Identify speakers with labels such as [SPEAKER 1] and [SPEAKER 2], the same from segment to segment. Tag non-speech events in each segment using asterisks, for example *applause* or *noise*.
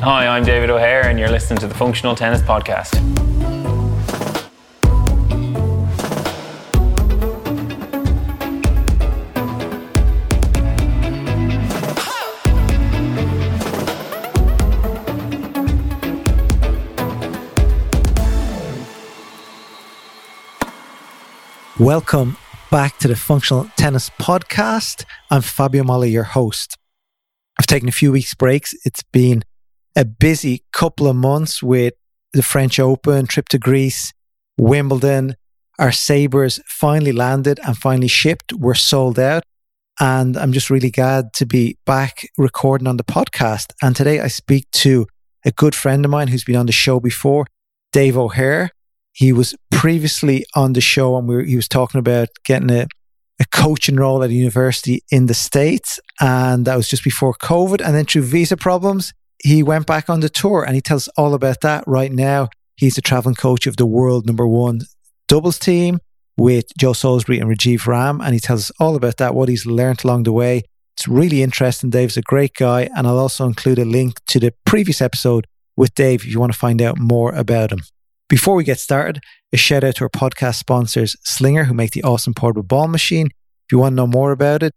[SPEAKER 1] Hi, I'm David O'Hare, and you're listening to the Functional Tennis Podcast.
[SPEAKER 2] Welcome back to the Functional Tennis Podcast. I'm Fabio Molla, your host. I've taken a few weeks breaks. It's been a busy couple of months with the French Open, trip to Greece, Wimbledon. Our Sabres finally landed and finally shipped. We're sold out. And I'm just really glad to be back recording on the podcast. And today I speak to a good friend of mine who's been on the show before, Dave O'Hare. He was previously on the show and we were, he was talking about getting a, a coaching role at a university in the States. And that was just before COVID. And then through visa problems, he went back on the tour and he tells us all about that right now. He's the traveling coach of the world number one doubles team with Joe Salisbury and Rajeev Ram. And he tells us all about that, what he's learned along the way. It's really interesting. Dave's a great guy. And I'll also include a link to the previous episode with Dave if you want to find out more about him. Before we get started, a shout out to our podcast sponsors, Slinger, who make the awesome portable ball machine. If you want to know more about it,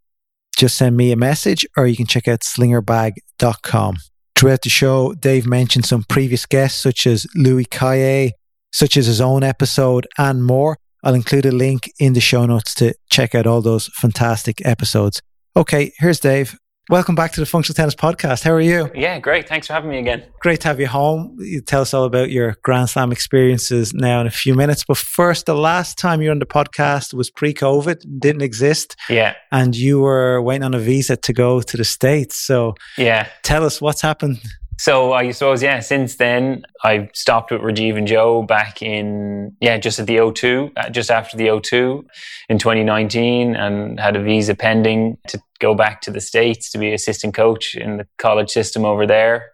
[SPEAKER 2] just send me a message or you can check out slingerbag.com. Throughout the show, Dave mentioned some previous guests such as Louis Cayer, such as his own episode, and more. I'll include a link in the show notes to check out all those fantastic episodes. Okay, here's Dave. Welcome back to the Functional Tennis Podcast. How are you?
[SPEAKER 1] Yeah, great. Thanks for having me again.
[SPEAKER 2] Great to have you home. You tell us all about your Grand Slam experiences now in a few minutes. But first, the last time you were on the podcast was pre-COVID, didn't exist.
[SPEAKER 1] Yeah.
[SPEAKER 2] And you were waiting on a visa to go to the States. So
[SPEAKER 1] Yeah.
[SPEAKER 2] tell us what's happened.
[SPEAKER 1] So I suppose, yeah, since then, I stopped with Rajeev and Joe back in, yeah, just at the O2, uh, just after the O2 in 2019 and had a visa pending to go back to the States to be assistant coach in the college system over there.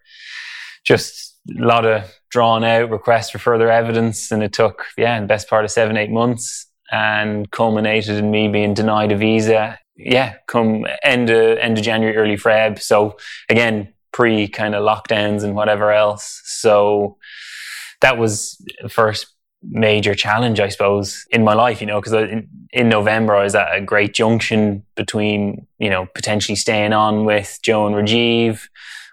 [SPEAKER 1] Just a lot of drawn out requests for further evidence. And it took, yeah, the best part of seven, eight months and culminated in me being denied a visa. Yeah, come end of, end of January, early Feb. So again, pre kind of lockdowns and whatever else. So that was first major challenge, I suppose, in my life, you know, because in, in November I was at a great junction between, you know, potentially staying on with Joe and Rajeev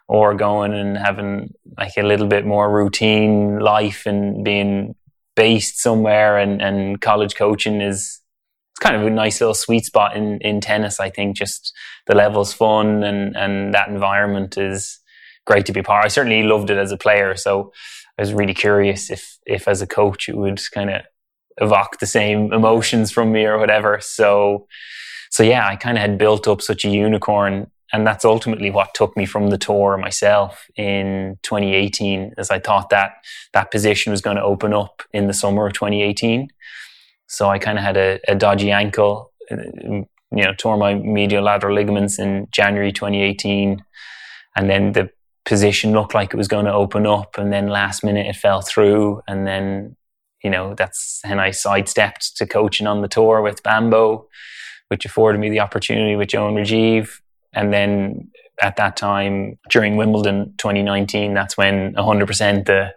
[SPEAKER 1] or going and having like a little bit more routine life and being based somewhere and, and college coaching is it's kind of a nice little sweet spot in, in tennis, I think. Just the level's fun and, and that environment is great to be part. I certainly loved it as a player, so I was really curious if if as a coach it would kind of evoke the same emotions from me or whatever. So so yeah, I kind of had built up such a unicorn and that's ultimately what took me from the tour myself in 2018 as I thought that that position was going to open up in the summer of 2018. So I kind of had a, a dodgy ankle, uh, you know, tore my medial lateral ligaments in January 2018. And then the position looked like it was going to open up. And then last minute it fell through. And then, you know, that's when I sidestepped to coaching on the tour with Bambo, which afforded me the opportunity with Joe and Rajeev. And then at that time, during Wimbledon 2019, that's when 100% the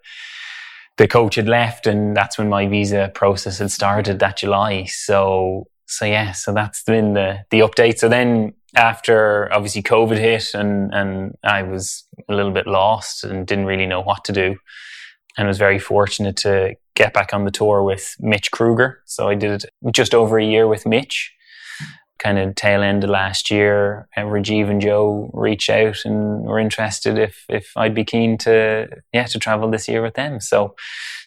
[SPEAKER 1] the coach had left and that's when my visa process had started that July. So so yeah, so that's been the the update. So then after obviously COVID hit and and I was a little bit lost and didn't really know what to do. And was very fortunate to get back on the tour with Mitch Krueger. So I did just over a year with Mitch kind of tail end of last year, uh, Rajeev and Joe reached out and were interested if if I'd be keen to yeah to travel this year with them. So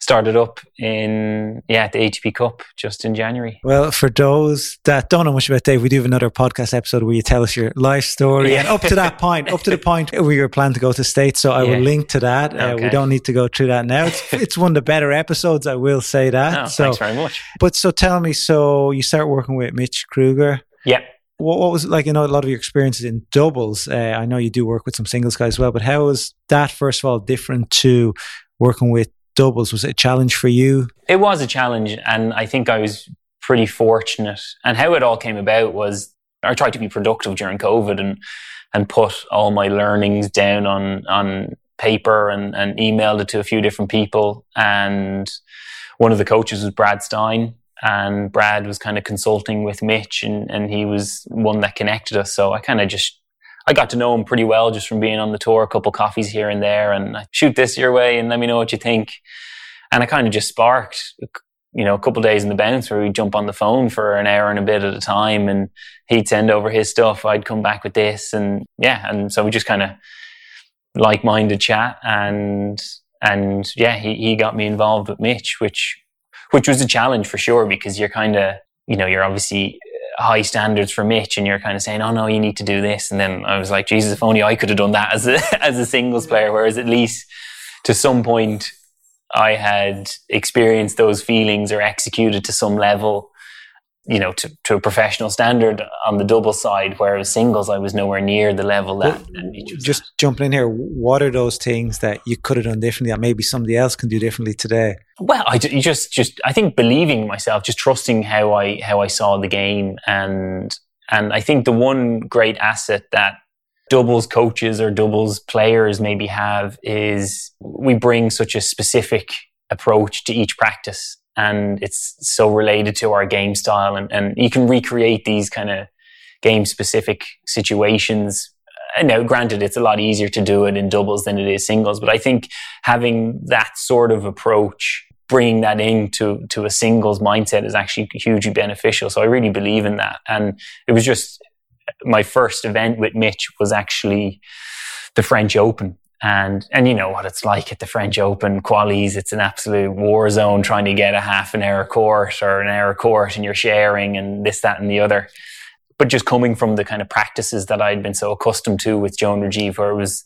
[SPEAKER 1] started up in yeah at the ATP Cup just in January.
[SPEAKER 2] Well, for those that don't know much about Dave, we do have another podcast episode where you tell us your life story.
[SPEAKER 1] Yeah.
[SPEAKER 2] And up to that point, up to the point *laughs* where you were planning to go to States. So I
[SPEAKER 1] Yeah.
[SPEAKER 2] will link to that. Uh, we don't need to go through that now. It's, it's one of the better episodes. I will say that.
[SPEAKER 1] Oh,
[SPEAKER 2] so,
[SPEAKER 1] thanks very much.
[SPEAKER 2] but so tell me, so you start working with Mitch Krueger.
[SPEAKER 1] Yeah.
[SPEAKER 2] What, what was it like? You know, a lot of your experiences in doubles. Uh, I know you do work with some singles guys as well, but how was that, first of all, different to working with doubles? Was it a challenge for you?
[SPEAKER 1] It was a challenge, and I think I was pretty fortunate. And how it all came about was I tried to be productive during COVID and and put all my learnings down on on paper and, and emailed it to a few different people. And one of the coaches was Brad Stine. And Brad was kind of consulting with Mitch, and, and he was one that connected us. So I kind of just I got to know him pretty well just from being on the tour, a couple coffees here and there, and I shoot this your way and let me know what you think. And I kind of just sparked you know, a couple days in the bounce where we'd jump on the phone for an hour and a bit at a time and he'd send over his stuff. I'd come back with this and yeah. And so we just kind of like-minded chat and, and yeah, he, he got me involved with Mitch, which, which was a challenge for sure because you're kind of, you know, you're obviously high standards for Mitch and you're kind of saying, oh no, you need to do this. And then I was like, Jesus, if only I could have done that as a, *laughs* as a singles player. Whereas at least to some point, I had experienced those feelings or executed to some level, you know, to, to a professional standard on the double side, whereas singles, I was nowhere near the level that.
[SPEAKER 2] Well, just at. jumping in here, what are those things that you could have done differently that maybe somebody else can do differently today?
[SPEAKER 1] Well, I just, just, I think believing myself, just trusting how I, how I saw the game. And, and I think the one great asset that doubles coaches or doubles players maybe have is we bring such a specific approach to each practice and it's so related to our game style and, and you can recreate these kind of game specific situations. Now granted it's a lot easier to do it in doubles than it is singles but i think having that sort of approach bringing that into to a singles mindset is actually hugely beneficial. So i really believe in that. And it was just my first event with Mitch was actually the French Open. And, and you know what it's like at the French Open qualies. It's an absolute war zone trying to get a half an hour court or an hour court and you're sharing and this, that and the other. But just coming from the kind of practices that I'd been so accustomed to with Joan Rajeev, where it was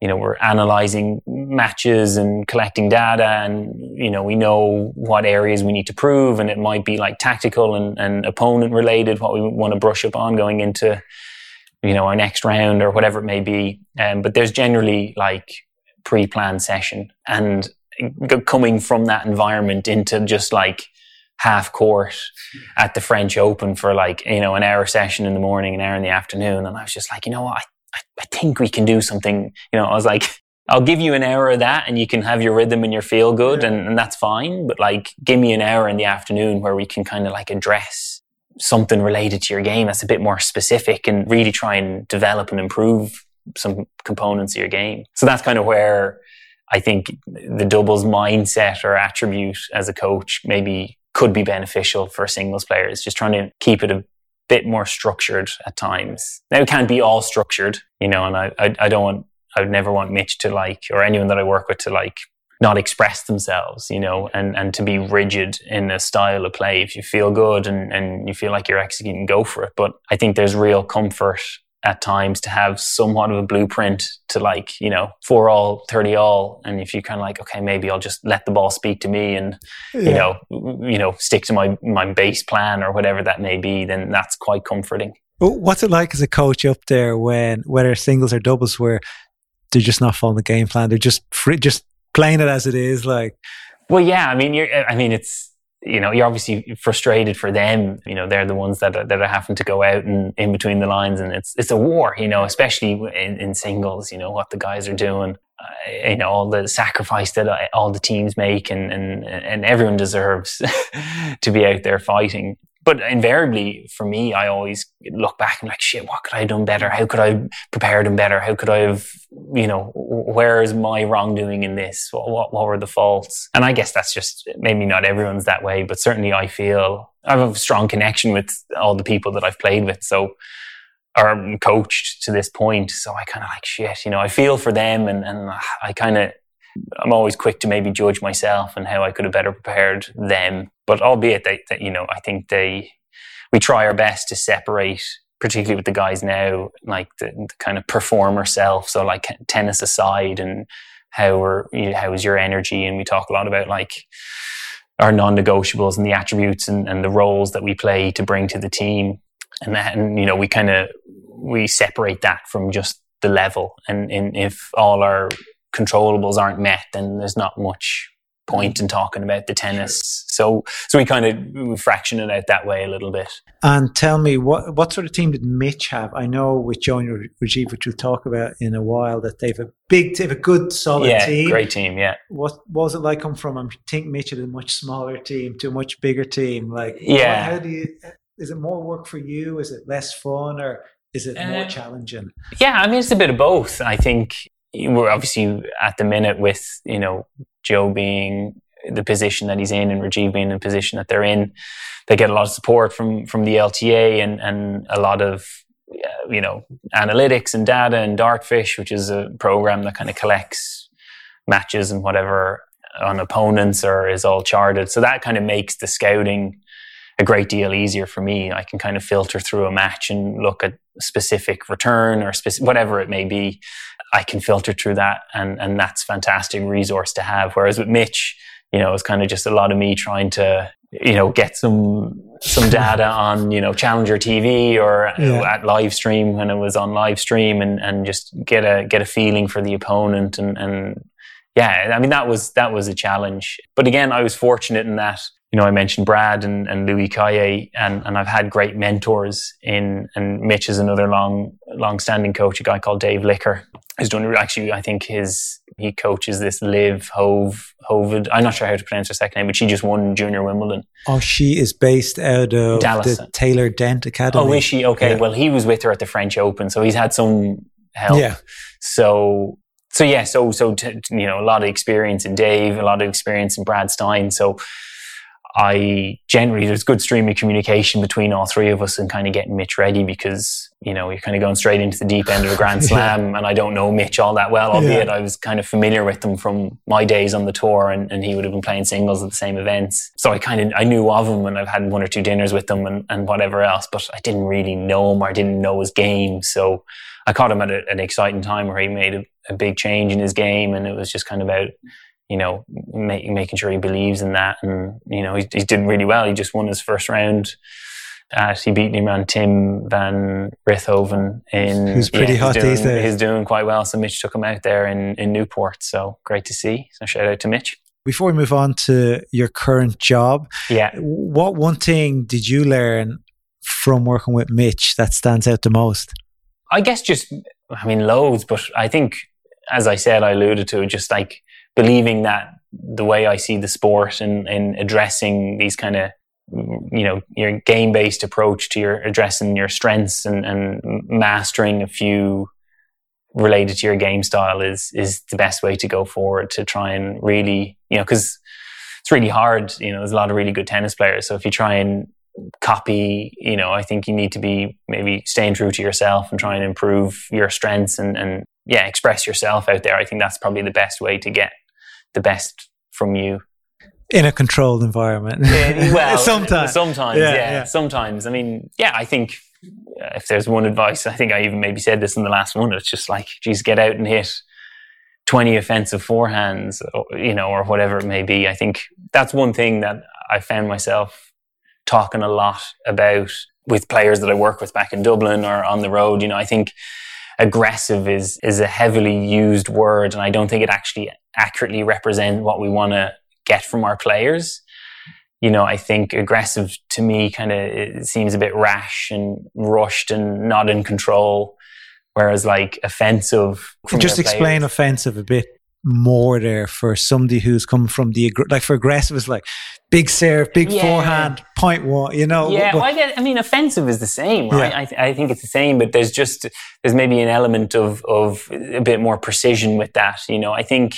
[SPEAKER 1] you know, we're analyzing matches and collecting data and, you know, we know what areas we need to prove and it might be like tactical and, and opponent related, what we want to brush up on going into, you know, our next round or whatever it may be. Um, but there's generally like pre-planned session and coming from that environment into just like half court at the French Open for like, you know, an hour session in the morning, an hour in the afternoon. And I was just like, you know what? I, think we can do something. You know, I was like, *laughs* I'll give you an hour of that and you can have your rhythm and your feel good yeah. and, and that's fine. But like, give me an hour in the afternoon where we can kind of like address something related to your game that's a bit more specific and really try and develop and improve some components of your game. So that's kind of where I think the doubles mindset or attribute as a coach maybe could be beneficial for singles players. Just trying to keep it a bit more structured at times. Now it can't be all structured, you know, and I, I, I don't want, I would never want Mitch to like, or anyone that I work with to like not express themselves, you know, and, and to be rigid in a style of play. If you feel good and, and you feel like you're executing, go for it. But I think there's real comfort at times to have somewhat of a blueprint to like, you know, four all, 30 all. And if you kind of like, okay, maybe I'll just let the ball speak to me and, yeah. you know, you know, stick to my, my base plan or whatever that may be, then that's quite comforting.
[SPEAKER 2] What's it like as a coach up there when, whether singles or doubles, where they're just not following the game plan? They're just free, just playing it as it is. Like,
[SPEAKER 1] well, yeah, I mean, you're, I mean, it's, you know, you're obviously frustrated for them. You know, they're the ones that are, that are having to go out and in between the lines, and it's it's a war. You know, especially in, in singles. You know what the guys are doing. Uh, you know all the sacrifice that uh, all the teams make, and and and everyone deserves *laughs* to be out there fighting but invariably for me, I always look back and like, shit, what could I have done better? How could I have prepared him better? How could I have, you know, where is my wrongdoing in this? What, what, what were the faults? And I guess that's just maybe not everyone's that way, but certainly I feel I have a strong connection with all the people that I've played with. So, or coached to this point. So I kind of like, shit, you know, I feel for them and, and I kind of, I'm always quick to maybe judge myself and how I could have better prepared them. But albeit that, that you know, I think they, we try our best to separate, particularly with the guys now, like the, the kind of performer self. So like tennis aside and how are you know, how is your energy? And we talk a lot about like our non-negotiables and the attributes and, and the roles that we play to bring to the team. And then, you know, we kind of, we separate that from just the level. And, and if all our controllables aren't met, then there's not much point in talking about the tennis. So, so we kind of fraction it out that way a little bit.
[SPEAKER 2] And tell me, what what sort of team did Mitch have? I know with Joan Rajeev, which we'll talk about in a while, that they've a big, they have a good, solid
[SPEAKER 1] yeah,
[SPEAKER 2] team.
[SPEAKER 1] great team. Yeah.
[SPEAKER 2] What, what was it like come from? I think Mitch had a much smaller team to a much bigger team. Like,
[SPEAKER 1] yeah.
[SPEAKER 2] How do you? Is it more work for you? Is it less fun, or is it more uh, challenging?
[SPEAKER 1] Yeah, I mean, it's a bit of both. I think we're obviously at the minute with you know Joe being the position that he's in and Rajeev being in the position that they're in. They get a lot of support from from the LTA and and a lot of uh, you know analytics and data and Dartfish, which is a program that kind of collects matches and whatever on opponents or is all charted. So that kind of makes the scouting a great deal easier for me. I can kind of filter through a match and look at specific return or specific, whatever it may be. I can filter through that and, and that's fantastic resource to have. Whereas with Mitch, you know, it's kind of just a lot of me trying to, you know, get some, some data *laughs* on, you know, Challenger TV or yeah. at live stream when it was on live stream and, and just get a, get a feeling for the opponent and, and yeah, I mean, that was, that was a challenge. But again, I was fortunate in that you know, I mentioned Brad and, and Louis Cayer, and, and I've had great mentors in, and Mitch is another long, long standing coach, a guy called Dave Licker, who's done actually, I think his, he coaches this Liv Hove, Hovid. I'm not sure how to pronounce her second name, but she just won Junior Wimbledon.
[SPEAKER 2] Oh, she is based out of Dallas. the Taylor Dent Academy.
[SPEAKER 1] Oh, is she? Okay. Yeah. Well, he was with her at the French Open, so he's had some help. Yeah. So, so yeah, so, so, t- you know, a lot of experience in Dave, a lot of experience in Brad Stine. So, I generally, there's good stream of communication between all three of us and kind of getting Mitch ready because, you know, you're kind of going straight into the deep end of a Grand *laughs* Slam. yeah. And I don't know Mitch all that well, albeit yeah. I was kind of familiar with him from my days on the tour and, and he would have been playing singles at the same events. So I kind of, I knew of him and I've had one or two dinners with him and, and whatever else, but I didn't really know him or I didn't know his game. So I caught him at a, an exciting time where he made a, a big change in his game and it was just kind of about you know, make, making sure he believes in that. And, you know, he's, he's doing really well. He just won his first round. At, he beat him on Tim van Rijthoven in
[SPEAKER 2] who's pretty yeah, hot
[SPEAKER 1] doing,
[SPEAKER 2] these days.
[SPEAKER 1] He's doing quite well. So Mitch took him out there in, in Newport. So great to see. So shout out to Mitch.
[SPEAKER 2] Before we move on to your current job,
[SPEAKER 1] yeah,
[SPEAKER 2] what one thing did you learn from working with Mitch that stands out the most?
[SPEAKER 1] I guess just, I mean, loads, but I think, as I said, I alluded to just like believing that the way I see the sport and in addressing these kind of you know your game based approach to your addressing your strengths and, and mastering a few related to your game style is is the best way to go forward to try and really you know because it's really hard you know there's a lot of really good tennis players. So if you try and copy you know i think you need to be maybe staying true to yourself and try and improve your strengths and and yeah express yourself out there. I think that's probably the best way to get the best from you
[SPEAKER 2] in a controlled environment.
[SPEAKER 1] Yeah, well, *laughs* sometimes, sometimes, yeah, yeah, yeah, sometimes. I mean, yeah, I think uh, if there's one advice, I think I even maybe said this in the last one. It's just like, geez, get out and hit twenty offensive forehands, or, you know, or whatever it may be. I think that's one thing that I found myself talking a lot about with players that I work with back in Dublin or on the road. You know, I think aggressive is is a heavily used word, and I don't think it actually accurately represents what we want to get from our players. You know, I think aggressive to me kind of seems a bit rash and rushed and not in control. Whereas like offensive.
[SPEAKER 2] Just explain players, offensive a bit more there for somebody who's come from the like for aggressive is like big serve, big yeah. forehand, point one. You know.
[SPEAKER 1] Yeah, but, well, I, get, I mean, offensive is the same, right? Yeah. I, th- I think it's the same, but there's just there's maybe an element of of a bit more precision with that. You know, I think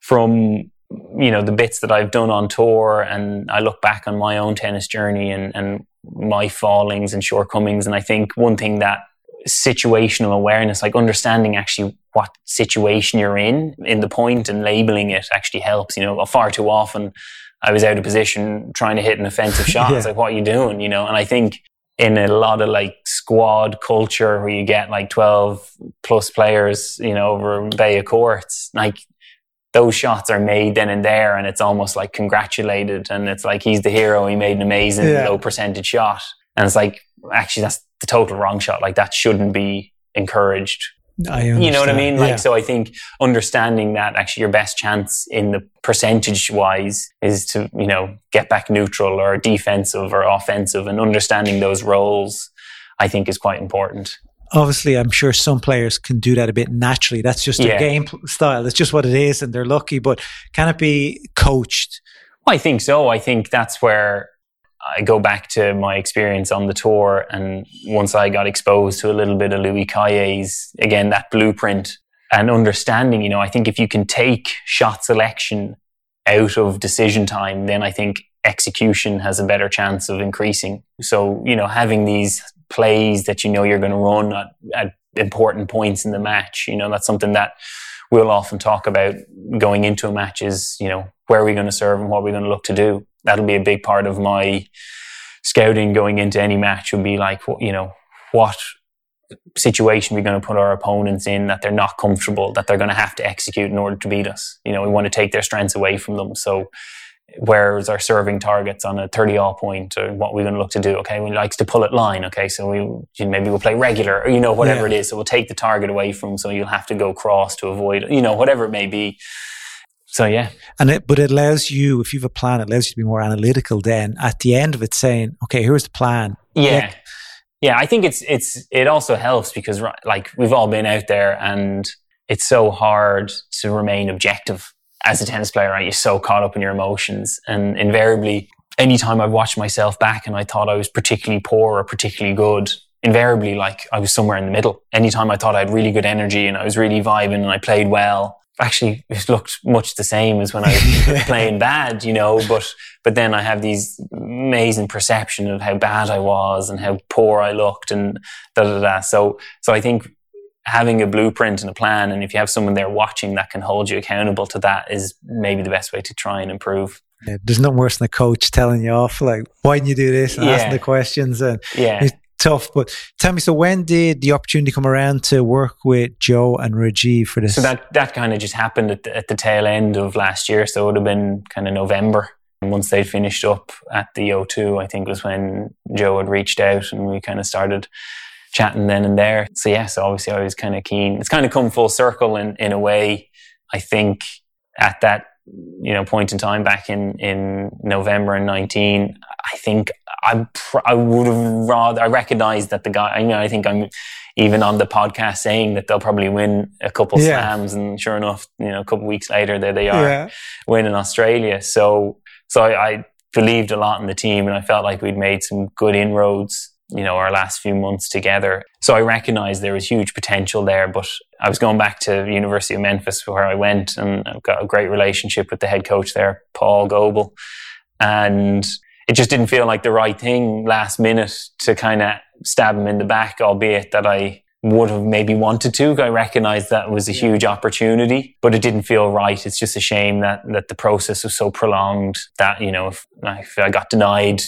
[SPEAKER 1] from you know the bits that I've done on tour, and I look back on my own tennis journey and and my fallings and shortcomings, and I think one thing that situational awareness, like understanding actually what situation you're in in the point and labeling it actually helps. You know, far too often I was out of position trying to hit an offensive *laughs* shot. yeah. It's like, what are you doing? You know, and I think in a lot of like squad culture where you get like 12 plus players, you know, over Bay of Courts, like those shots are made then and there and it's almost like congratulated and it's like he's the hero. He made an amazing yeah. low percentage shot. And it's like, actually, that's the total wrong shot. Like that shouldn't be encouraged you know what I mean? Like, yeah. so I think understanding that actually your best chance in the percentage wise is to, you know, get back neutral or defensive or offensive and understanding those roles, I think is quite important.
[SPEAKER 2] Obviously, I'm sure some players can do that a bit naturally. That's just their yeah. game style. That's just what it is and they're lucky, but can it be coached?
[SPEAKER 1] Well, I think so. I think that's where I go back to my experience on the tour, and once I got exposed to a little bit of Louis Cayer's, again, that blueprint and understanding, you know, I think if you can take shot selection out of decision time, then I think execution has a better chance of increasing. So, you know, having these plays that you know you're going to run at, at important points in the match, you know, that's something that we'll often talk about going into a match is, you know, where are we going to serve and what are we going to look to do? That'll be a big part of my scouting going into any match would be like, you know, what situation we're going to put our opponents in that they're not comfortable, that they're going to have to execute in order to beat us. You know, we want to take their strengths away from them. So where's our serving targets on a 30 all point or what we're going to look to do okay we likes to pull it line okay so we maybe we'll play regular or you know whatever yeah. it is so we'll take the target away from so you'll have to go cross to avoid you know whatever it may be. So yeah.
[SPEAKER 2] And it but it allows you if you have a plan it allows you to be more analytical then at the end of it saying okay here's the plan.
[SPEAKER 1] Yeah. Yeah i think it's it's it also helps because like we've all been out there and it's so hard to remain objective as a tennis player, right, you're so caught up in your emotions. And invariably, anytime I've watched myself back and I thought I was particularly poor or particularly good, invariably, like I was somewhere in the middle. Anytime I thought I had really good energy and I was really vibing and I played well, actually it looked much the same as when I was *laughs* playing bad, you know, but, but then I have these amazing perception of how bad I was and how poor I looked and da da da. So, so I think having a blueprint and a plan, and if you have someone there watching that can hold you accountable to that, is maybe the best way to try and improve.
[SPEAKER 2] Yeah, there's nothing worse than a coach telling you off, like, why didn't you do this? And yeah. asking the questions. And
[SPEAKER 1] yeah. It's
[SPEAKER 2] tough. But tell me, so when did the opportunity come around to work with Joe and Rajeev for this?
[SPEAKER 1] So that, that kind of just happened at the, at the tail end of last year. So it would have been kind of November. And once they'd finished up at the O2, I think was when Joe had reached out and we kind of started chatting then and there. So yeah, so obviously I was kind of keen. It's kind of come full circle in, in a way. I think at that, you know, point in time back in, in November and 19, I think I, I would have rather, I recognized that the guy, you know, I think I'm even on the podcast saying that they'll probably win a couple yeah. slams. And sure enough, you know, a couple weeks later, there they are yeah. winning Australia. So, so I, I believed a lot in the team and I felt like we'd made some good inroads you know, our last few months together. So I recognized there was huge potential there, but I was going back to University of Memphis where I went and I've got a great relationship with the head coach there, Paul Goebel. And it just didn't feel like the right thing last minute to kind of stab him in the back, albeit that I would have maybe wanted to. I recognized that was a huge opportunity, but it didn't feel right. It's just a shame that, that the process was so prolonged that, you know, if, if I got denied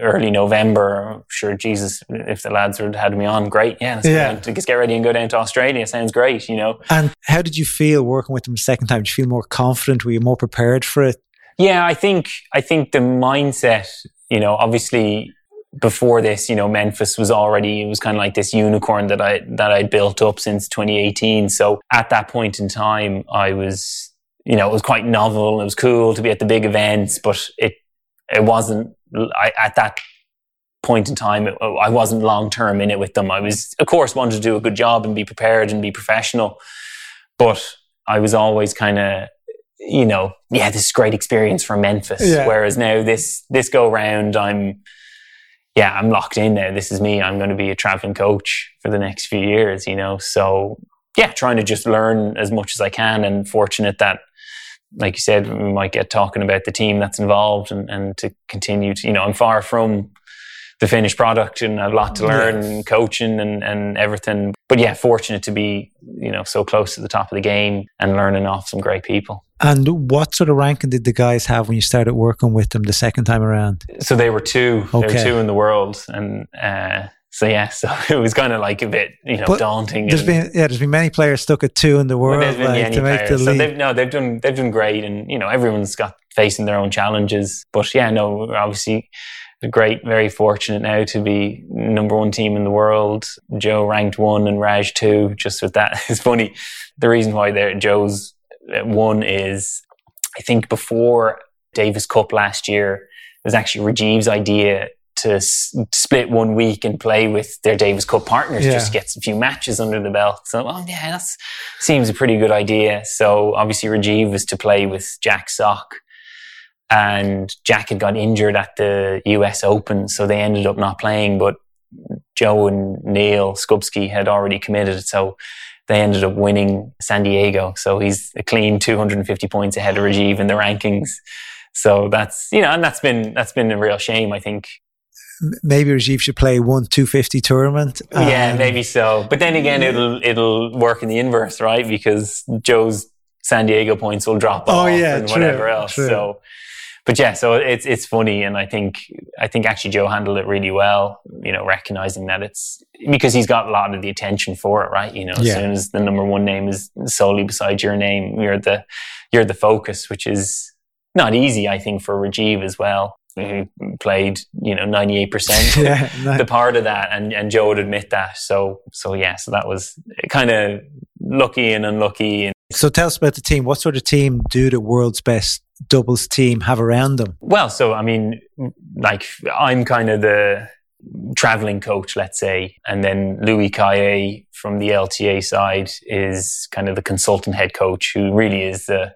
[SPEAKER 1] early November. Sure, Jesus, if the lads had had me on, great. Yeah, let's, yeah. Go, let's get ready and go down to Australia. Sounds great, you know.
[SPEAKER 2] And how did you feel working with them the second time? Did you feel more confident? Were you more prepared for it?
[SPEAKER 1] Yeah, I think I think the mindset, you know, obviously before this, you know, Memphis was already it was kind of like this unicorn that I that I'd built up since 2018. So at that point in time, I was, you know, it was quite novel. It was cool to be at the big events, but it it wasn't I, at that point in time, I wasn't long term in it with them. I was, of course, wanted to do a good job and be prepared and be professional, but I was always kind of, you know, yeah, this is great experience from Memphis. Yeah. Whereas now this this go round, I'm, yeah, I'm locked in now. This is me. I'm going to be a traveling coach for the next few years. You know, so yeah, trying to just learn as much as I can, and fortunate that like you said, we might get talking about the team that's involved and, and to continue to, you know, I'm far from the finished product and a lot to learn yes. and coaching and, and everything. But yeah, fortunate to be, you know, so close to the top of the game and learning off some great people.
[SPEAKER 2] And what sort of ranking did the guys have when you started working with them the second time around?
[SPEAKER 1] So they were two. Okay. They were two in the world. And uh, so yeah, so *laughs* it was kind of like a bit, you know, but daunting.
[SPEAKER 2] There's been yeah, there's been many players stuck at two in the world like, to make the league. So
[SPEAKER 1] they've, no, they've done they've done great, and you know everyone's got facing their own challenges. But yeah, no, obviously great, very fortunate now to be number one team in the world. Joe ranked one and Raj two. Just with that, *laughs* it's funny. The reason why there Joe's one is, I think before Davis Cup last year, it was actually Rajeev's idea to s- split one week and play with their Davis Cup partners
[SPEAKER 2] Yeah.
[SPEAKER 1] just to get a few matches under the belt. So, oh yeah, that seems a pretty good idea. So obviously Rajeev was to play with Jack Sock and Jack had got injured at the US Open, so they ended up not playing, but Joe and Neal Skupski had already committed, so they ended up winning San Diego. So he's a clean 250 points ahead of Rajeev in the rankings. So that's you know, and that's been that's been a real shame. I think
[SPEAKER 2] Maybe Rajeev should play one 250 tournament.
[SPEAKER 1] yeah,
[SPEAKER 2] um,
[SPEAKER 1] maybe so. But then again, it'll it'll work in the inverse, right? Because Joe's San Diego points will drop
[SPEAKER 2] Oh,
[SPEAKER 1] off
[SPEAKER 2] yeah,
[SPEAKER 1] and
[SPEAKER 2] true,
[SPEAKER 1] whatever else.
[SPEAKER 2] true.
[SPEAKER 1] So, but yeah, so it's it's funny, and I think I think actually Joe handled it really well. You know, recognizing that it's because he's got a lot of the attention for it, right? You know, as
[SPEAKER 2] Yeah.
[SPEAKER 1] soon as the number one name is solely beside your name, you're the you're the focus, which is not easy, I think, for Rajeev as well. He played, you know, ninety eight percent *laughs*
[SPEAKER 2] yeah, no-
[SPEAKER 1] the part of that and, and Joe would admit that. So so yeah, so that was kind of lucky and unlucky and
[SPEAKER 2] So tell us about the team. What sort of team do the world's best doubles team have around them?
[SPEAKER 1] well, so I mean like I'm kind of the traveling coach, let's say, and then Louis Cayer from the LTA side is kind of the consultant head coach who really is the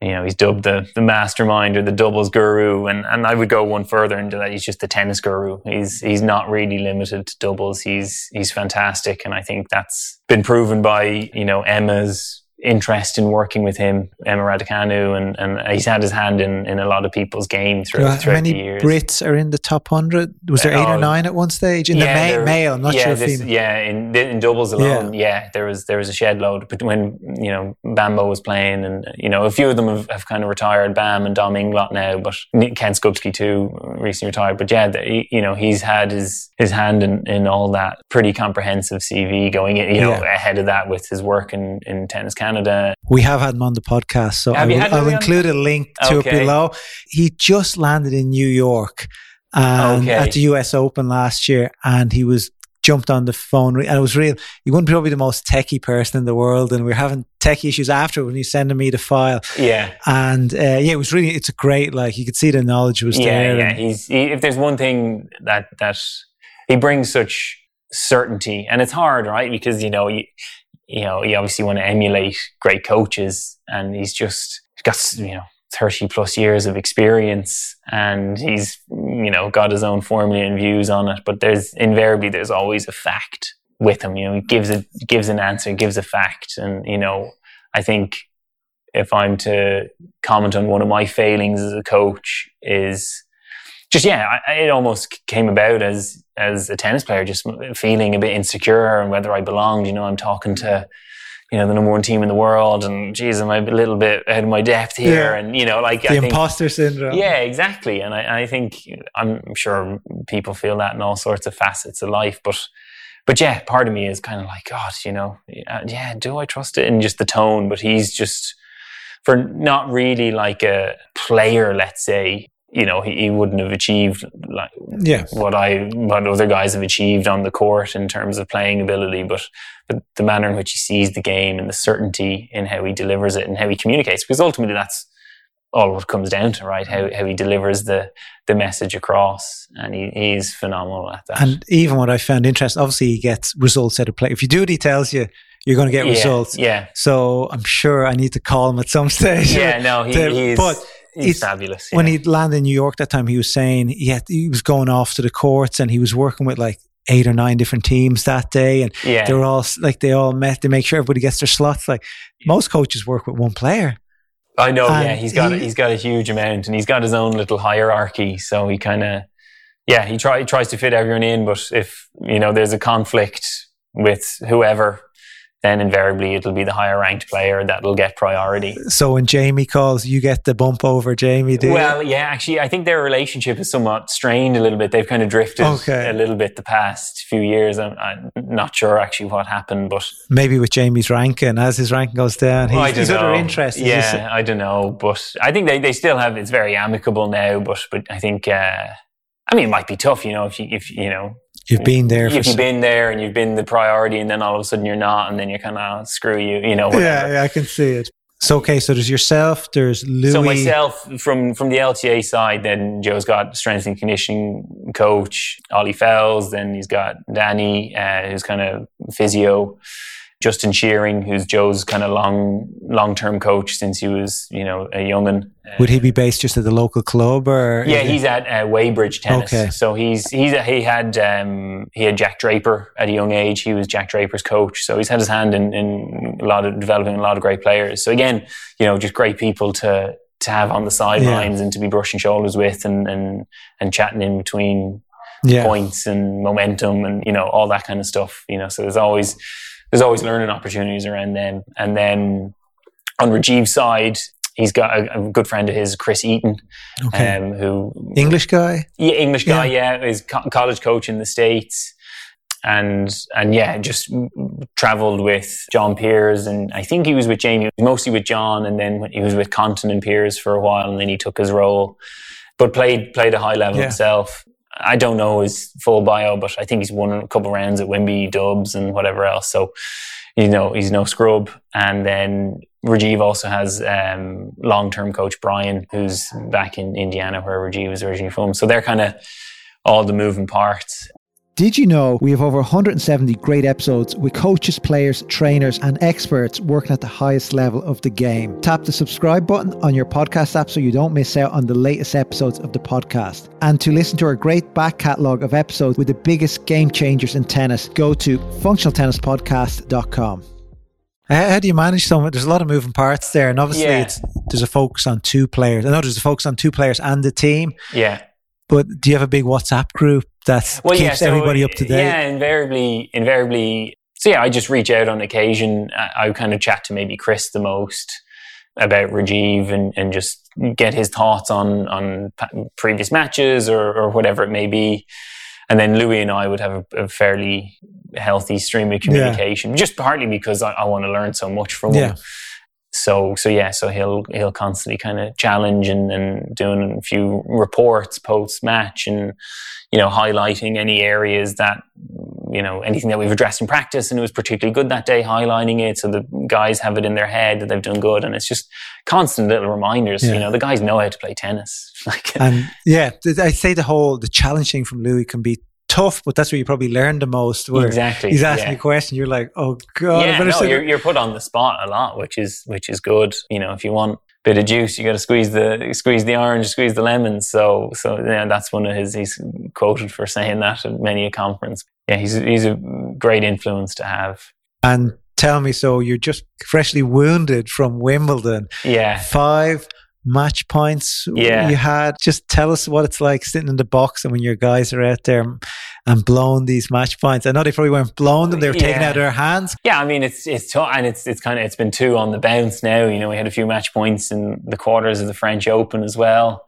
[SPEAKER 1] you know, he's dubbed the, the mastermind or the doubles guru. And, and I would go one further into that. He's just the tennis guru. He's, he's not really limited to doubles. He's, he's fantastic. And I think that's been proven by, you know, Emma's interest in working with him, Emma Raducanu, and, and he's had his hand in, in a lot of people's game throughout,
[SPEAKER 2] How
[SPEAKER 1] throughout
[SPEAKER 2] many
[SPEAKER 1] the years.
[SPEAKER 2] Brits are in the top 100? Was there eight or
[SPEAKER 1] oh,
[SPEAKER 2] nine at one stage? In the ma- male, I'm not
[SPEAKER 1] yeah,
[SPEAKER 2] sure
[SPEAKER 1] this-
[SPEAKER 2] female.
[SPEAKER 1] Yeah, in in doubles alone, yeah. there was there was a shed load. But when you know Bambo was playing, and you know a few of them have, have kind of retired, Bam and Dom Inglot now, but Ken Skupski too recently retired. But yeah, the, you know he's had his his hand in, in all that pretty comprehensive CV going in. You know
[SPEAKER 2] Yeah.
[SPEAKER 1] ahead of that with his work in in Tennis Canada.
[SPEAKER 2] We have had him on the podcast, so I will, I'll include a link to
[SPEAKER 1] Okay.
[SPEAKER 2] it below. He just landed in New York and
[SPEAKER 1] Okay.
[SPEAKER 2] at the US Open last year, and he was jumped on the phone, and it was real. He wasn't probably the most techie person in the world, and we are having tech issues after when he's sending me the file.
[SPEAKER 1] Yeah,
[SPEAKER 2] And uh, yeah, it was really, it's a great, like, you could see the knowledge was
[SPEAKER 1] yeah,
[SPEAKER 2] there.
[SPEAKER 1] yeah. He's he, if there's one thing that that he brings such certainty, and it's hard, right? Because you know you you know you obviously want to emulate great coaches, and he's just got you know. 30 plus years of experience and he's you know got his own formula and views on it but there's invariably there's always a fact with him you know he gives a gives an answer gives a fact and you know i think if i'm to comment on one of my failings as a coach is just yeah, I, it almost came about as as a tennis player, just feeling a bit insecure and whether I belonged. You know, I'm talking to you know the number one team in the world, and geez, am I a little bit out of my depth here?
[SPEAKER 2] Yeah.
[SPEAKER 1] And you know, like
[SPEAKER 2] the
[SPEAKER 1] I think,
[SPEAKER 2] imposter syndrome.
[SPEAKER 1] yeah, exactly. And I, I think I'm sure people feel that in all sorts of facets of life, but. But yeah, part of me is kind of like, God, you know, yeah, yeah, do I trust it? And just the tone. But he's just, for not really like a player, let's say, you know, he, he wouldn't have achieved like
[SPEAKER 2] Yeah.
[SPEAKER 1] what I what other guys have achieved on the court in terms of playing ability, but but the manner in which he sees the game and the certainty in how he delivers it and how he communicates, because ultimately that's all what comes down to, right? How how he delivers the the message across, and he, he's phenomenal at that.
[SPEAKER 2] And even what I found interesting, obviously he gets results out of play. If you do what he tells you, you're going to get
[SPEAKER 1] yeah,
[SPEAKER 2] results.
[SPEAKER 1] Yeah,
[SPEAKER 2] So I'm sure I need to call him at some *laughs* stage.
[SPEAKER 1] yeah, no, he, *laughs*
[SPEAKER 2] To-
[SPEAKER 1] he's
[SPEAKER 2] but
[SPEAKER 1] he's fabulous.
[SPEAKER 2] When he landed in New York that time, he was saying he, had, he was going off to the courts and he was working with like eight or nine different teams that day. And
[SPEAKER 1] yeah,
[SPEAKER 2] they were all like, they all met to make sure everybody gets their slots. Like most coaches work with one player.
[SPEAKER 1] I know.
[SPEAKER 2] And
[SPEAKER 1] yeah, he's got
[SPEAKER 2] he-
[SPEAKER 1] he's got a huge amount, and he's got his own little hierarchy. So he kind of, yeah, he try he tries to fit everyone in. But if you know there's a conflict with whoever, then invariably it'll be the higher ranked player that'll get priority.
[SPEAKER 2] So when Jamie calls, you get the bump over Jamie, do you?
[SPEAKER 1] Well, yeah, actually, I think their relationship is somewhat strained a little bit. They've kind of drifted
[SPEAKER 2] Okay.
[SPEAKER 1] a little bit the past few years. I'm, I'm not sure actually what happened, but
[SPEAKER 2] Maybe with Jamie's ranking, as his ranking goes down, he's,
[SPEAKER 1] Well,
[SPEAKER 2] he's other interests.
[SPEAKER 1] Yeah, I don't know, but I think they, they still have it's very amicable now. But but I think uh, I mean, it might be tough, you know, if you, if, you know,
[SPEAKER 2] You've been there.
[SPEAKER 1] if you've
[SPEAKER 2] some-
[SPEAKER 1] been there and you've been the priority and then all of a sudden you're not and then you're kind of screw you, you know, whatever.
[SPEAKER 2] yeah, yeah, I can see it. So okay, so there's yourself. There's Louis.
[SPEAKER 1] So myself from from the LTA side, then Joe's got strength and conditioning coach Ollie Fells. Then he's got Danny, uh, who's kind of physio. Justin Shearing, who's Joe's kind of long long term coach since he was you know a young'un.
[SPEAKER 2] Would he be based just at the local club, or
[SPEAKER 1] Yeah,
[SPEAKER 2] it-
[SPEAKER 1] he's at uh, Weybridge Tennis.
[SPEAKER 2] Okay.
[SPEAKER 1] So he's he's he had um, he had Jack Draper at a young age. He was Jack Draper's coach. So he's had his hand in, in a lot of developing a lot of great players. So again, you know, just great people to to have on the sidelines and to be brushing shoulders with and and and chatting in between
[SPEAKER 2] yeah.
[SPEAKER 1] points and momentum and you know all that kind of stuff. You know, so there's always there's always learning opportunities around them. And then on Rajeev's side, he's got a, a good friend of his, Chris Eaton,
[SPEAKER 2] Okay.
[SPEAKER 1] um, who
[SPEAKER 2] English guy.
[SPEAKER 1] yeah, English guy, yeah, is co- college coach in the states, and and yeah, just travelled with John Peers, and I think he was with Jamie, mostly with John, and then he was with Compton and Peers for a while, and then he took his role, but played played a high level
[SPEAKER 2] Yeah.
[SPEAKER 1] himself. I don't know his full bio, but I think he's won a couple rounds at Wimby, Dubs, and whatever else. So, you know, he's no scrub. And then Rajeev also has um, long-term coach Brian, who's back in Indiana, where Rajeev is originally from. So they're kind of all the moving parts.
[SPEAKER 2] Did you know we have over 170 great episodes with coaches, players, trainers, and experts working at the highest level of the game? Tap the subscribe button on your podcast app so you don't miss out on the latest episodes of the podcast. And to listen to our great back catalogue of episodes with the biggest game changers in tennis, go to functionaltennispodcast.com. How, how do you manage some? There's a lot of moving parts there, and obviously,
[SPEAKER 1] Yeah.
[SPEAKER 2] it's there's a focus on two players. I know there's a focus on two players and the team,
[SPEAKER 1] Yeah.
[SPEAKER 2] but do you have a big WhatsApp group that
[SPEAKER 1] Well,
[SPEAKER 2] keeps
[SPEAKER 1] yeah. So,
[SPEAKER 2] everybody up to date?
[SPEAKER 1] Yeah, invariably, invariably. So yeah, I just reach out on occasion. I, I kind of chat to maybe Chris the most about Rajeev and, and just get his thoughts on on previous matches or, or whatever it may be. And then Louis and I would have a, a fairly healthy stream of communication, just partly because I, I want to learn so much from
[SPEAKER 2] Yeah.
[SPEAKER 1] him. So so yeah, so he'll he'll constantly kind of challenge and, and doing a few reports post match and you know highlighting any areas that you know anything that we've addressed in practice and it was particularly good that day, highlighting it so the guys have it in their head that they've done good, and it's just constant little reminders.
[SPEAKER 2] Yeah.
[SPEAKER 1] You know, the guys know how to play tennis. *laughs* Like uh,
[SPEAKER 2] And yeah, I'd say the whole the challenging from Louis can be tough, but that's where you probably learn the most. Where
[SPEAKER 1] exactly,
[SPEAKER 2] he's asking
[SPEAKER 1] yeah.
[SPEAKER 2] a question, you're like, oh god,
[SPEAKER 1] yeah, no, you're,
[SPEAKER 2] that."
[SPEAKER 1] you're put on the spot a lot, which is which is good. You know, if you want bit of juice, you got to squeeze the squeeze the orange, squeeze the lemon. So so yeah, that's one of his. He's quoted for saying that at many a conference. Yeah, he's he's a great influence to have.
[SPEAKER 2] And tell me, so you're just freshly wounded from Wimbledon,
[SPEAKER 1] Yeah,
[SPEAKER 2] five match points
[SPEAKER 1] Yeah.
[SPEAKER 2] you had. Just tell us what it's like sitting in the box and when your guys are out there and blown these match points. I know they probably weren't blowing them; they were taken out of their hands.
[SPEAKER 1] yeah. I mean, it's it's tough, and it's it's kind of it's been two on the bounce now. You know, we had a few match points in the quarters of the French Open as well.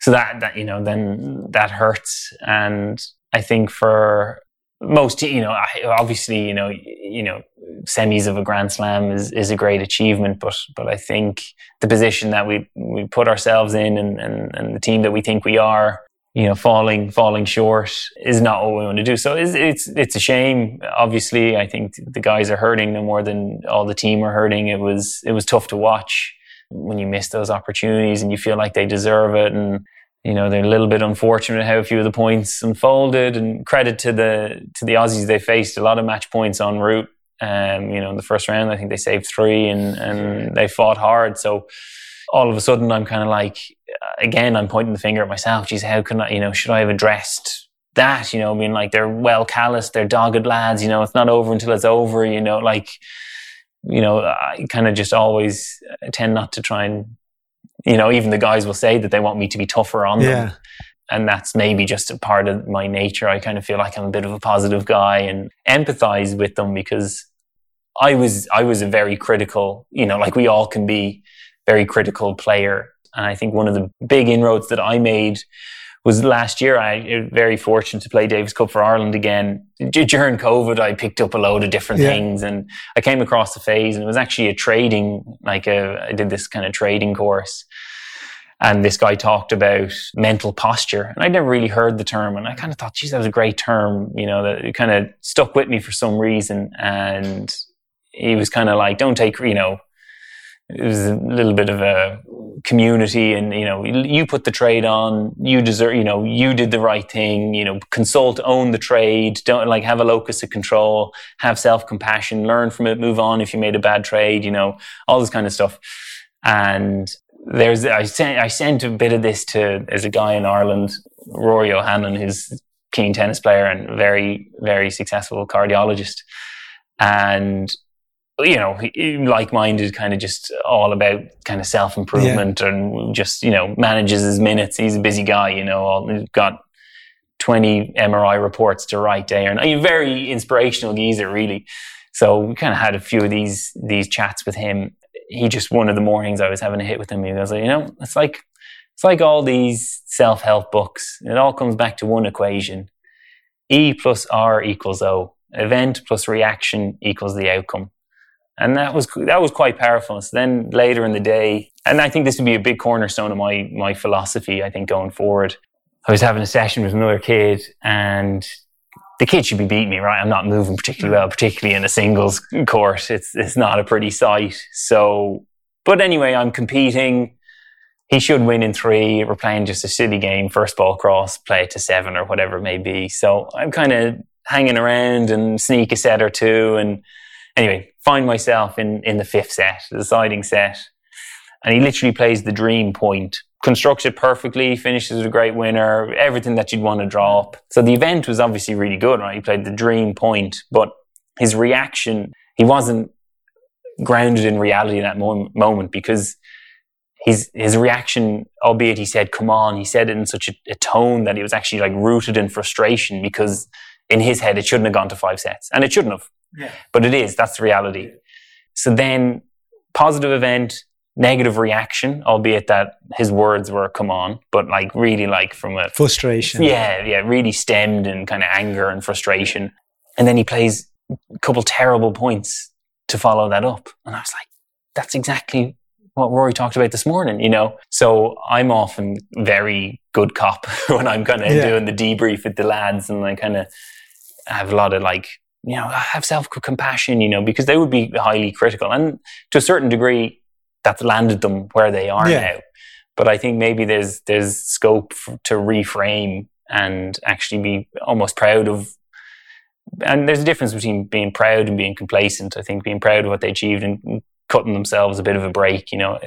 [SPEAKER 1] So that that you know then that hurts, and I think for most you know obviously you know you know semis of a grand slam is, is a great achievement but but i think the position that we we put ourselves in and, and and the team that we think we are you know falling falling short is not what we want to do. So it's it's, it's a shame. Obviously i think the guys are hurting no more than all the team are hurting. It was it was tough to watch when you miss those opportunities and you feel like they deserve it. And you know they're a little bit unfortunate how a few of the points unfolded. And credit to the to the Aussies they faced a lot of match points en route. Um you know in the first round I think they saved 3 and and they fought hard. So all of a sudden I'm kind of like again I'm pointing the finger at myself geez how can I you know should I have addressed that you know I mean like they're well calloused they're dogged lads you know it's not over until it's over you know like you know I kind of just always tend not to try and you know, even the guys will say that they want me to be tougher on them.
[SPEAKER 2] Yeah,
[SPEAKER 1] And that's maybe just a part of my nature. I kind of feel like I'm a bit of a positive guy and empathize with them because I was I was a very critical, you know, like we all can be very critical player. And I think one of the big inroads that I made was last year. I was very fortunate to play Davis Cup for Ireland again. During COVID, I picked up a load of different
[SPEAKER 2] Yeah.
[SPEAKER 1] things, and I came across the phase, and it was actually a trading, like a, I did this kind of trading course, And this guy talked about mental posture. And I'd never really heard the term. And I kind of thought, geez, that was a great term, you know, that it kind of stuck with me for some reason. And he was kind of like, don't take, you know, it was a little bit of a community and you know you put the trade on you deserve you know you did the right thing you know consult own the trade don't like have a locus of control have self-compassion learn from it move on if you made a bad trade you know all this kind of stuff. And there's i sent i sent a bit of this to as a guy in ireland rory o'hanlon who's keen tennis player and very very successful cardiologist. And you know, like-minded, kind of just all about kind of self-improvement yeah. and just you know manages his minutes. He's a busy guy, you know. All, he's got twenty MRI reports to write day or night. Very inspirational geezer, really. So we kind of had a few of these these chats with him. He just one of the mornings I was having a hit with him. He was like, you know, it's like it's like all these self-help books. It all comes back to one equation: E plus R equals O. Event plus reaction equals the outcome and that was that was quite powerful. So then later in the day, and I think this would be a big cornerstone of my my philosophy. I think going forward, I was having a session with another kid, and the kid should be beating me, right? I'm not moving particularly well, particularly in a singles court. It's it's not a pretty sight. So, but anyway, I'm competing. He should win in three. We're playing just a silly game, first ball cross, play to seven or whatever it may be. So I'm kind of hanging around and sneak a set or two and Anyway, find myself in, in the fifth set, the deciding set. And he literally plays the dream point, constructs it perfectly, finishes with a great winner, everything that you'd want to draw up. So the event was obviously really good, right? He played the dream point, but his reaction, he wasn't grounded in reality in that moment because his his reaction, albeit he said "come on," he said it in such a, a, tone that he was actually like rooted in frustration because in his head it shouldn't have gone to five sets, and it shouldn't have. Yeah. But it is, that's the reality. So then, positive event, negative reaction, albeit that his words were come on, but like really like from a
[SPEAKER 2] frustration.
[SPEAKER 1] Yeah, yeah, really stemmed in kind of anger and frustration. And then he plays a couple terrible points to follow that up. And I was like, that's exactly what Rory talked about this morning, you know? So I'm often very good cop *laughs* when I'm kind of yeah. doing the debrief with the lads and I kind of have a lot of like you know, have self compassion, you know, because they would be highly critical. And to a certain degree, that's landed them where they are yeah. now. But I think maybe there's there's scope to reframe and actually be almost proud of. And there's a difference between being proud and being complacent. I think being proud of what they achieved and cutting themselves a bit of a break. You know,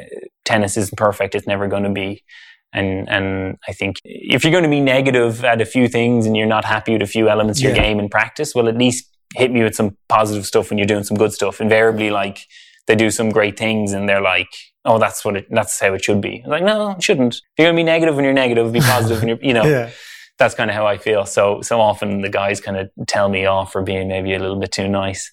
[SPEAKER 1] tennis isn't perfect; it's never going to be. And and I think if you're going to be negative at a few things and you're not happy with a few elements of yeah. your game in practice, well, at least hit me with some positive stuff when you're doing some good stuff. Invariably, like they do some great things and they're like, "Oh, that's what it, that's how it should be." I'm like, no, it shouldn't. If you're gonna be negative when you're negative, be positive when you're, you know. *laughs* yeah. That's kind of how I feel. So so often the guys kind of tell me off for being maybe a little bit too nice.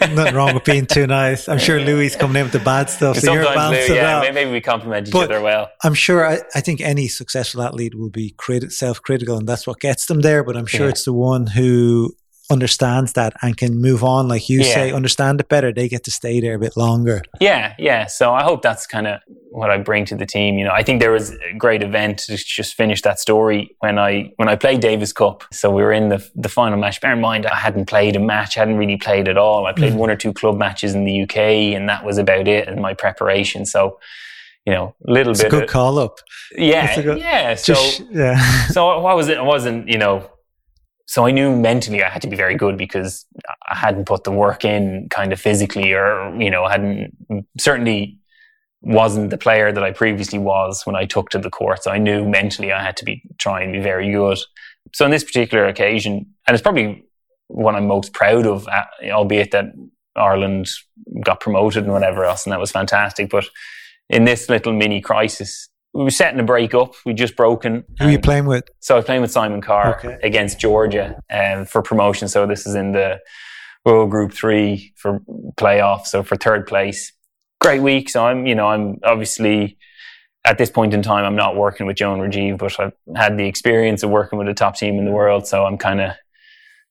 [SPEAKER 2] Nothing wrong with being too nice. I'm sure Louis coming in with the bad stuff. So you're balancing
[SPEAKER 1] yeah. Maybe we compliment each but other well.
[SPEAKER 2] I'm sure. I, I think any successful athlete will be self-critical, and that's what gets them there. But I'm sure yeah. it's the one who understands that and can move on, like you yeah. say, understand it better, they get to stay there a bit longer.
[SPEAKER 1] Yeah, yeah. So I hope that's kind of what I bring to the team. You know, I think there was a great event to just finish that story when I when I played Davis Cup. So we were in the the final match. Bear in mind, I hadn't played a match, hadn't really played at all. I played mm. one or two club matches in the UK, and that was about it in my preparation. So you know, a little
[SPEAKER 2] it's
[SPEAKER 1] bit.
[SPEAKER 2] A good call up.
[SPEAKER 1] Yeah, good, yeah. *laughs* So, just, yeah. so what was it? I wasn't, you know, so I knew mentally I had to be very good because I hadn't put the work in kind of physically or, you know, hadn't certainly wasn't the player that I previously was when I took to the court. So I knew mentally I had to be trying to be very good. So on this particular occasion, and it's probably what I'm most proud of, uh, albeit that Ireland got promoted and whatever else, and that was fantastic. But in this little mini crisis, we were setting a break up. We just broken.
[SPEAKER 2] Who are you playing with?
[SPEAKER 1] So I was playing with Simon Carr okay. against Georgia um, for promotion. So this is in the World Group Three for playoff. So for third place, great week. So I'm, you know, I'm obviously at this point in time, I'm not working with Joan Rajeev, but I've had the experience of working with a top team in the world. So I'm kind of,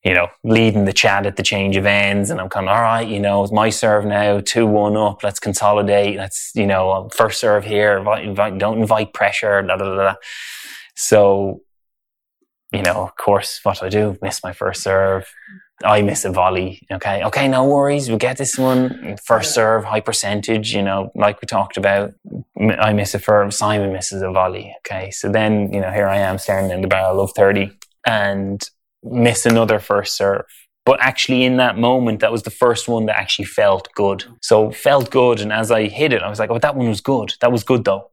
[SPEAKER 1] you know, leading the chat at the change of ends. And I'm kind of, all right, you know, it's my serve now, 2 1 up. Let's consolidate. Let's, you know, um, first serve here. Invite, invite, don't invite pressure. Da, da, da, So, you know, of course, what do I do? Miss my first serve. I miss a volley. Okay. Okay. No worries. We get this one. First serve, high percentage, you know, like we talked about. I miss a serve. Simon misses a volley. Okay. So then, you know, here I am staring in the barrel of 30 and miss another first serve. But actually, in that moment, that was the first one that actually felt good. So felt good. And as I hit it, I was like, oh, that one was good. That was good though.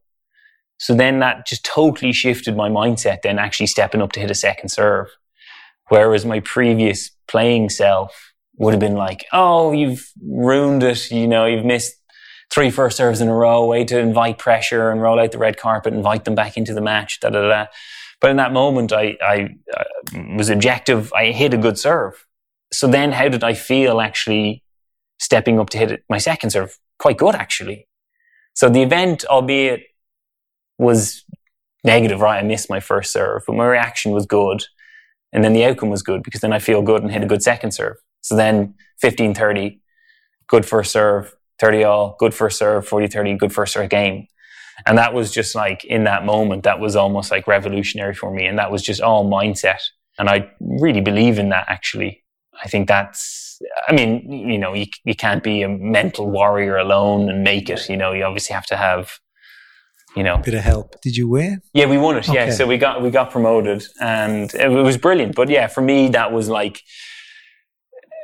[SPEAKER 1] So then that just totally shifted my mindset, then actually stepping up to hit a second serve. Whereas my previous playing self would have been like, oh, you've ruined it. You know, you've missed three first serves in a row, way to invite pressure and roll out the red carpet, invite them back into the match, da da da. But in that moment, I, I, I was objective. I hit a good serve. So then how did I feel actually stepping up to hit my second serve? Quite good, actually. So the event, albeit was negative, right? I missed my first serve, but my reaction was good. And then the outcome was good because then I feel good and hit a good second serve. So then 15 30, good first serve, 30 all, good first serve, 40 30, good first serve game. And that was just like in that moment, that was almost like revolutionary for me. And that was just all mindset. And I really believe in that actually. I think that's, I mean, you know, you, you can't be a mental warrior alone and make it. You know, you obviously have to have, you know,
[SPEAKER 2] a bit of help. Did you win?
[SPEAKER 1] Yeah, we won it. Okay. Yeah. So we got, we got promoted and it was brilliant. But yeah, for me, that was like,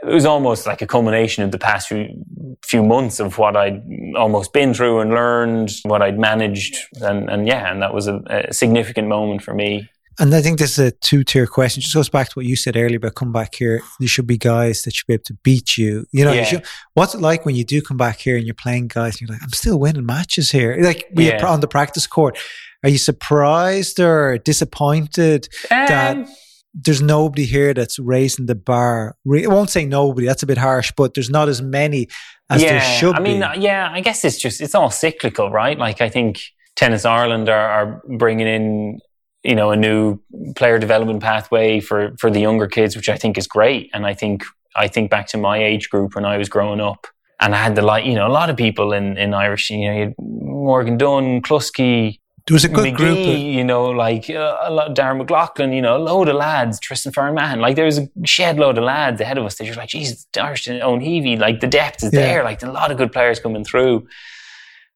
[SPEAKER 1] it was almost like a culmination of the past few few months of what I'd almost been through and learned, what I'd managed, and and yeah, and that was a, a significant moment for me.
[SPEAKER 2] And I think this is a two tier question. It just goes back to what you said earlier about come back here. There should be guys that should be able to beat you. You know, yeah. you should, what's it like when you do come back here and you're playing guys and you're like, I'm still winning matches here. Like we yeah. on the practice court. Are you surprised or disappointed um, that there's nobody here that's raising the bar. I won't say nobody, that's a bit harsh, but there's not as many as yeah, there should be.
[SPEAKER 1] I mean,
[SPEAKER 2] be.
[SPEAKER 1] Uh, yeah, I guess it's just, it's all cyclical, right? Like, I think Tennis Ireland are, are bringing in, you know, a new player development pathway for, for the younger kids, which I think is great. And I think, I think back to my age group when I was growing up and I had the like, you know, a lot of people in, in Irish, you know, you had Morgan Dunn, Cluskey,
[SPEAKER 2] there was a good
[SPEAKER 1] McGee,
[SPEAKER 2] group. Of-
[SPEAKER 1] you know, like uh, a lot, Darren McLaughlin, you know, a load of lads, Tristan Farman. Like there was a shed load of lads ahead of us. They're just like, geez, Irish Owen Heavey, like the depth is yeah. there. Like a lot of good players coming through.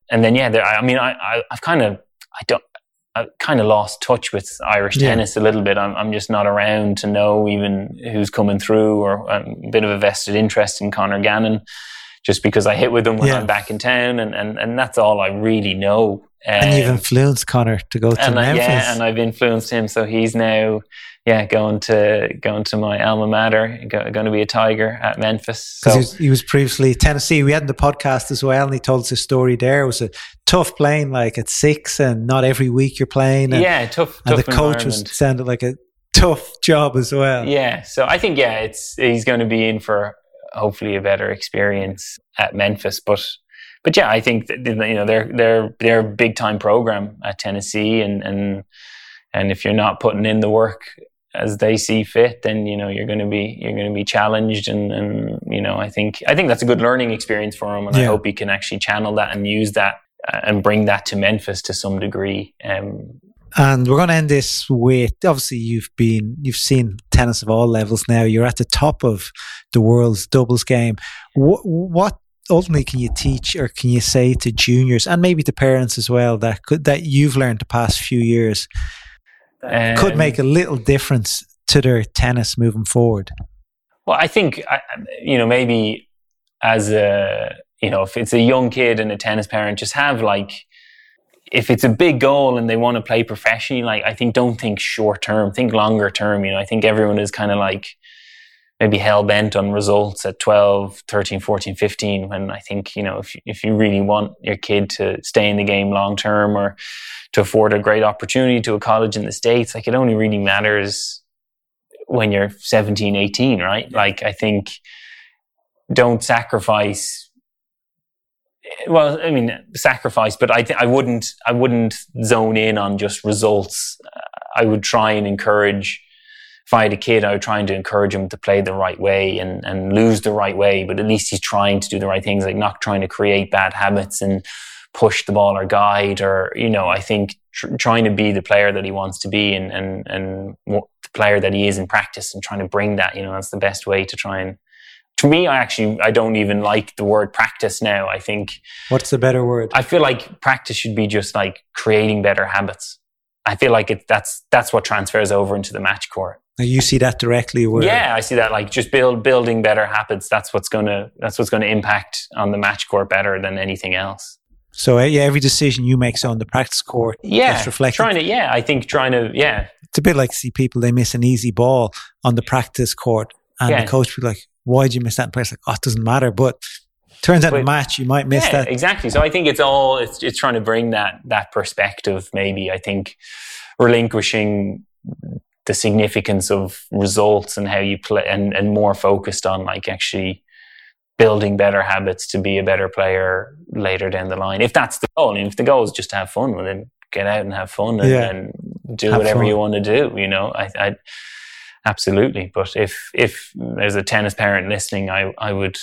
[SPEAKER 1] And then, yeah, there, I mean, I, I, I've kind of, I don't, I kind of lost touch with Irish yeah. tennis a little bit. I'm, I'm, just not around to know even who's coming through or um, a bit of a vested interest in Conor Gannon just because I hit with him when yeah. I'm back in town. And, and, and that's all I really know.
[SPEAKER 2] Um, and you've um, influenced Conor to go to
[SPEAKER 1] and
[SPEAKER 2] Memphis.
[SPEAKER 1] I, yeah, and I've influenced him. So he's now, yeah, going to going to my alma mater, go, going to be a Tiger at Memphis.
[SPEAKER 2] Because so. he, he, was previously Tennessee. We had in the podcast as well, and he told us a story there. It was a tough playing, like at six, and not every week you're playing. And,
[SPEAKER 1] yeah, tough.
[SPEAKER 2] And
[SPEAKER 1] tough
[SPEAKER 2] the coach was sounded like a tough job as well.
[SPEAKER 1] Yeah, so I think yeah, it's he's going to be in for hopefully a better experience at Memphis, but but yeah, I think that, you know they're they're they're a big time program at Tennessee, and and and if you're not putting in the work as they see fit, then you know you're going to be you're going to be challenged, and and you know I think I think that's a good learning experience for him, and yeah. I hope he can actually channel that and use that uh, and bring that to Memphis to some degree. Um,
[SPEAKER 2] and we're going to end this with obviously you've been you've seen tennis of all levels now. You're at the top of the world's doubles game. What, what ultimately can you teach or can you say to juniors and maybe to parents as well that could that you've learned the past few years um, could make a little difference to their tennis moving forward?
[SPEAKER 1] Well, I think you know maybe as a you know if it's a young kid and a tennis parent, just have like if it's a big goal and they want to play professionally, like I think don't think short term, think longer term. You know, I think everyone is kind of like maybe hell bent on results at 12, 13, 14, 15. When I think, you know, if, if you really want your kid to stay in the game long term or to afford a great opportunity to a college in the States, like it only really matters when you're 17, 18, right? Like I think don't sacrifice well, I mean, sacrifice, but I, th- I wouldn't, I wouldn't zone in on just results. I would try and encourage if I had a kid, I would try to encourage him to play the right way and, and lose the right way, but at least he's trying to do the right things, like not trying to create bad habits and push the ball or guide or, you know, I think tr- trying to be the player that he wants to be and, and, and the player that he is in practice and trying to bring that, you know, that's the best way to try and, to me, I actually, I don't even like the word practice now. I think.
[SPEAKER 2] What's the better word?
[SPEAKER 1] I feel like practice should be just like creating better habits. I feel like it, that's, that's what transfers over into the match court.
[SPEAKER 2] You see that directly where
[SPEAKER 1] Yeah, I see that like just build building better habits. That's what's gonna that's what's gonna impact on the match court better than anything else.
[SPEAKER 2] So uh, yeah, every decision you make so on the practice court,
[SPEAKER 1] Yeah, trying to yeah, I think trying to yeah
[SPEAKER 2] it's a bit like see people they miss an easy ball on the practice court, and
[SPEAKER 1] Yeah.
[SPEAKER 2] the coach will be like, "Why did you miss that?" And player's like, "Oh, it doesn't matter." But turns out in a match you might miss
[SPEAKER 1] yeah,
[SPEAKER 2] that.
[SPEAKER 1] exactly. So I think it's all it's it's trying to bring that that perspective. Maybe I think relinquishing the significance of results and how you play, and and more focused on like actually building better habits to be a better player later down the line. If that's the goal, and if the goal is just to have fun, well then get out and have fun and,
[SPEAKER 2] Yeah.
[SPEAKER 1] and do
[SPEAKER 2] Have
[SPEAKER 1] whatever
[SPEAKER 2] fun.
[SPEAKER 1] you want to do. You know, I. I Absolutely, but if if there's a tennis parent listening, I I would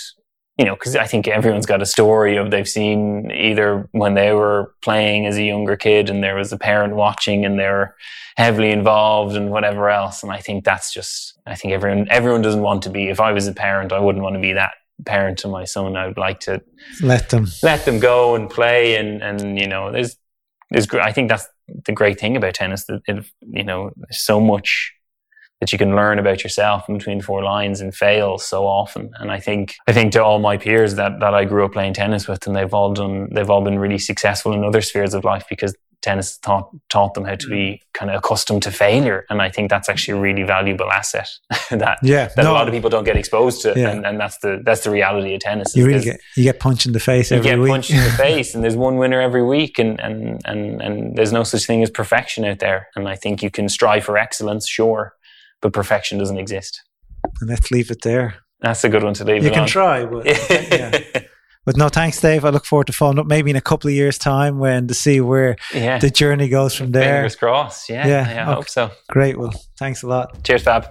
[SPEAKER 1] you know, because I think everyone's got a story of they've seen either when they were playing as a younger kid and there was a parent watching and they were heavily involved and whatever else. And I think that's just, I think everyone, everyone doesn't want to be, if I was a parent, I wouldn't want to be that parent to my son. I would like to
[SPEAKER 2] Let them.
[SPEAKER 1] let them go and play. And, and, you know, there's, there's, I think that's the great thing about tennis that it, you know, so much that you can learn about yourself in between the four lines and fail so often. And I think I think to all my peers that that I grew up playing tennis with, and they've all done they've all been really successful in other spheres of life because tennis taught taught them how to be mm. kind of accustomed to failure. And I think that's actually a really valuable asset *laughs* that
[SPEAKER 2] Yeah,
[SPEAKER 1] that
[SPEAKER 2] no,
[SPEAKER 1] a lot of people don't get exposed to.
[SPEAKER 2] Yeah.
[SPEAKER 1] And, and that's the that's the reality of tennis.
[SPEAKER 2] you really get you get punched in the face
[SPEAKER 1] you
[SPEAKER 2] every
[SPEAKER 1] get
[SPEAKER 2] week.
[SPEAKER 1] punched in the *laughs* face and there's one winner every week and, and and and there's no such thing as perfection out there and i think you can strive for excellence sure but perfection doesn't exist
[SPEAKER 2] and let's leave it there.
[SPEAKER 1] that's a good one to leave
[SPEAKER 2] You can
[SPEAKER 1] on
[SPEAKER 2] try, but *laughs* yeah. But no, thanks, Dave. I look forward to following up maybe in a couple of years' time when to see where
[SPEAKER 1] yeah
[SPEAKER 2] the journey goes from there.
[SPEAKER 1] fingers crossed yeah
[SPEAKER 2] Yeah,
[SPEAKER 1] yeah, i
[SPEAKER 2] okay.
[SPEAKER 1] hope so
[SPEAKER 2] Great. Well, thanks a lot.
[SPEAKER 1] cheers fab